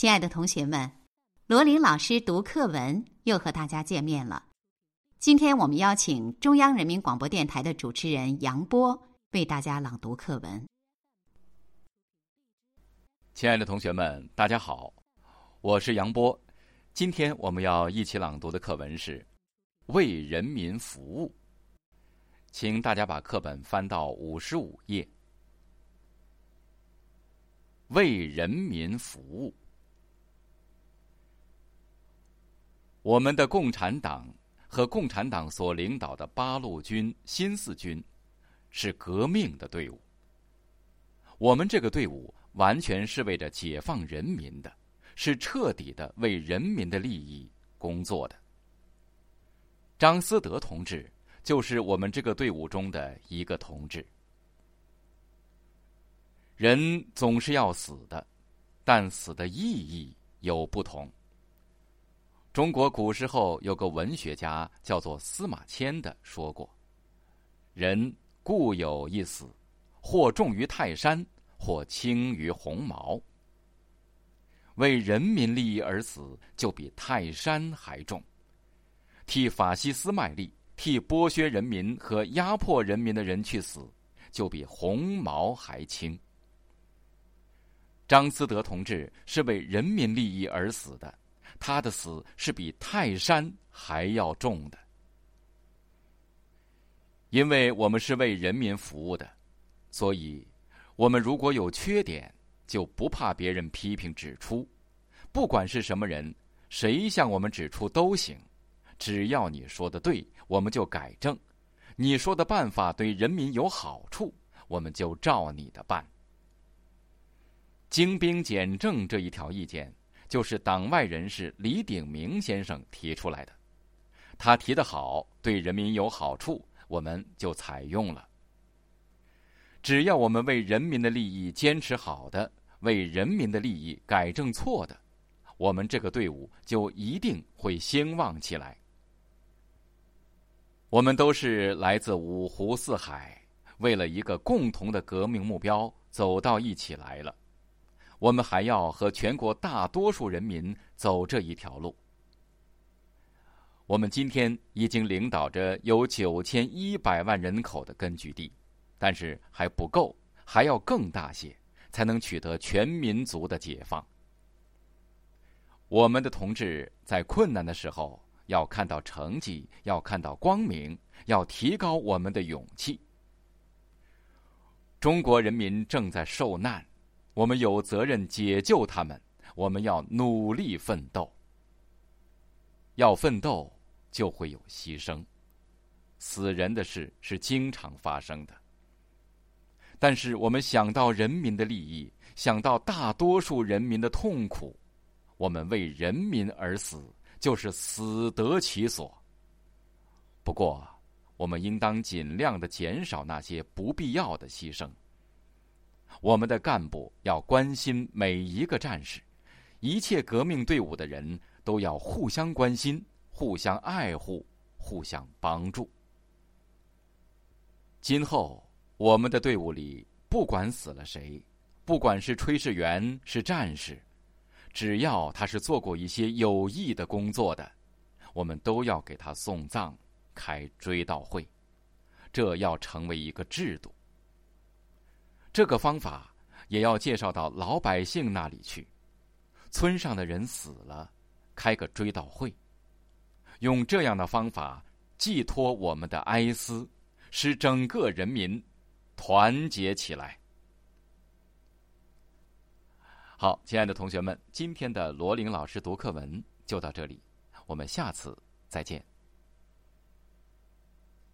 亲爱的同学们，罗琳老师读课文又和大家见面了。今天我们邀请中央人民广播电台的主持人杨波为大家朗读课文。亲爱的同学们，大家好，我是杨波。今天我们要一起朗读的课文是《为人民服务》，请大家把课本翻到五十五页。为人民服务，我们的共产党和共产党所领导的八路军、新四军是革命的队伍。我们这个队伍完全是为着解放人民的，是彻底的为人民的利益工作的。张思德同志就是我们这个队伍中的一个同志。人总是要死的，但死的意义有不同。中国古时候有个文学家叫做司马迁的说过：“人固有一死，或重于泰山，或轻于鸿毛。为人民利益而死，就比泰山还重；替法西斯卖力、替剥削人民和压迫人民的人去死，就比鸿毛还轻。”张思德同志是为人民利益而死的，他的死是比泰山还要重的。因为我们是为人民服务的，所以我们如果有缺点，就不怕别人批评指出。不管是什么人，谁向我们指出都行，只要你说的对，我们就改正；你说的办法对人民有好处，我们就照你的办。精兵简政这一条意见，就是党外人士李鼎铭先生提出来的。他提的好，对人民有好处，我们就采用了。只要我们为人民的利益坚持好的，为人民的利益改正错的，我们这个队伍就一定会兴旺起来。我们都是来自五湖四海，为了一个共同的革命目标走到一起来了。我们还要和全国大多数人民走这一条路。我们今天已经领导着有九千一百万人口的根据地，但是还不够，还要更大些，才能取得全民族的解放。我们的同志在困难的时候要看到成绩，要看到光明，要提高我们的勇气。中国人民正在受难。我们有责任解救他们，我们要努力奋斗。要奋斗，就会有牺牲，死人的事是经常发生的。但是我们想到人民的利益，想到大多数人民的痛苦，我们为人民而死，就是死得其所。不过，我们应当尽量的减少那些不必要的牺牲。我们的干部要关心每一个战士，一切革命队伍的人都要互相关心、互相爱护、互相帮助。今后我们的队伍里，不管死了谁，不管是炊事员是战士，只要他是做过一些有益的工作的，我们都要给他送葬、开追悼会，这要成为一个制度。这个方法也要介绍到老百姓那里去。村上的人死了，开个追悼会，用这样的方法寄托我们的哀思，使整个人民团结起来。好，亲爱的同学们，今天的罗琳老师读课文就到这里，我们下次再见。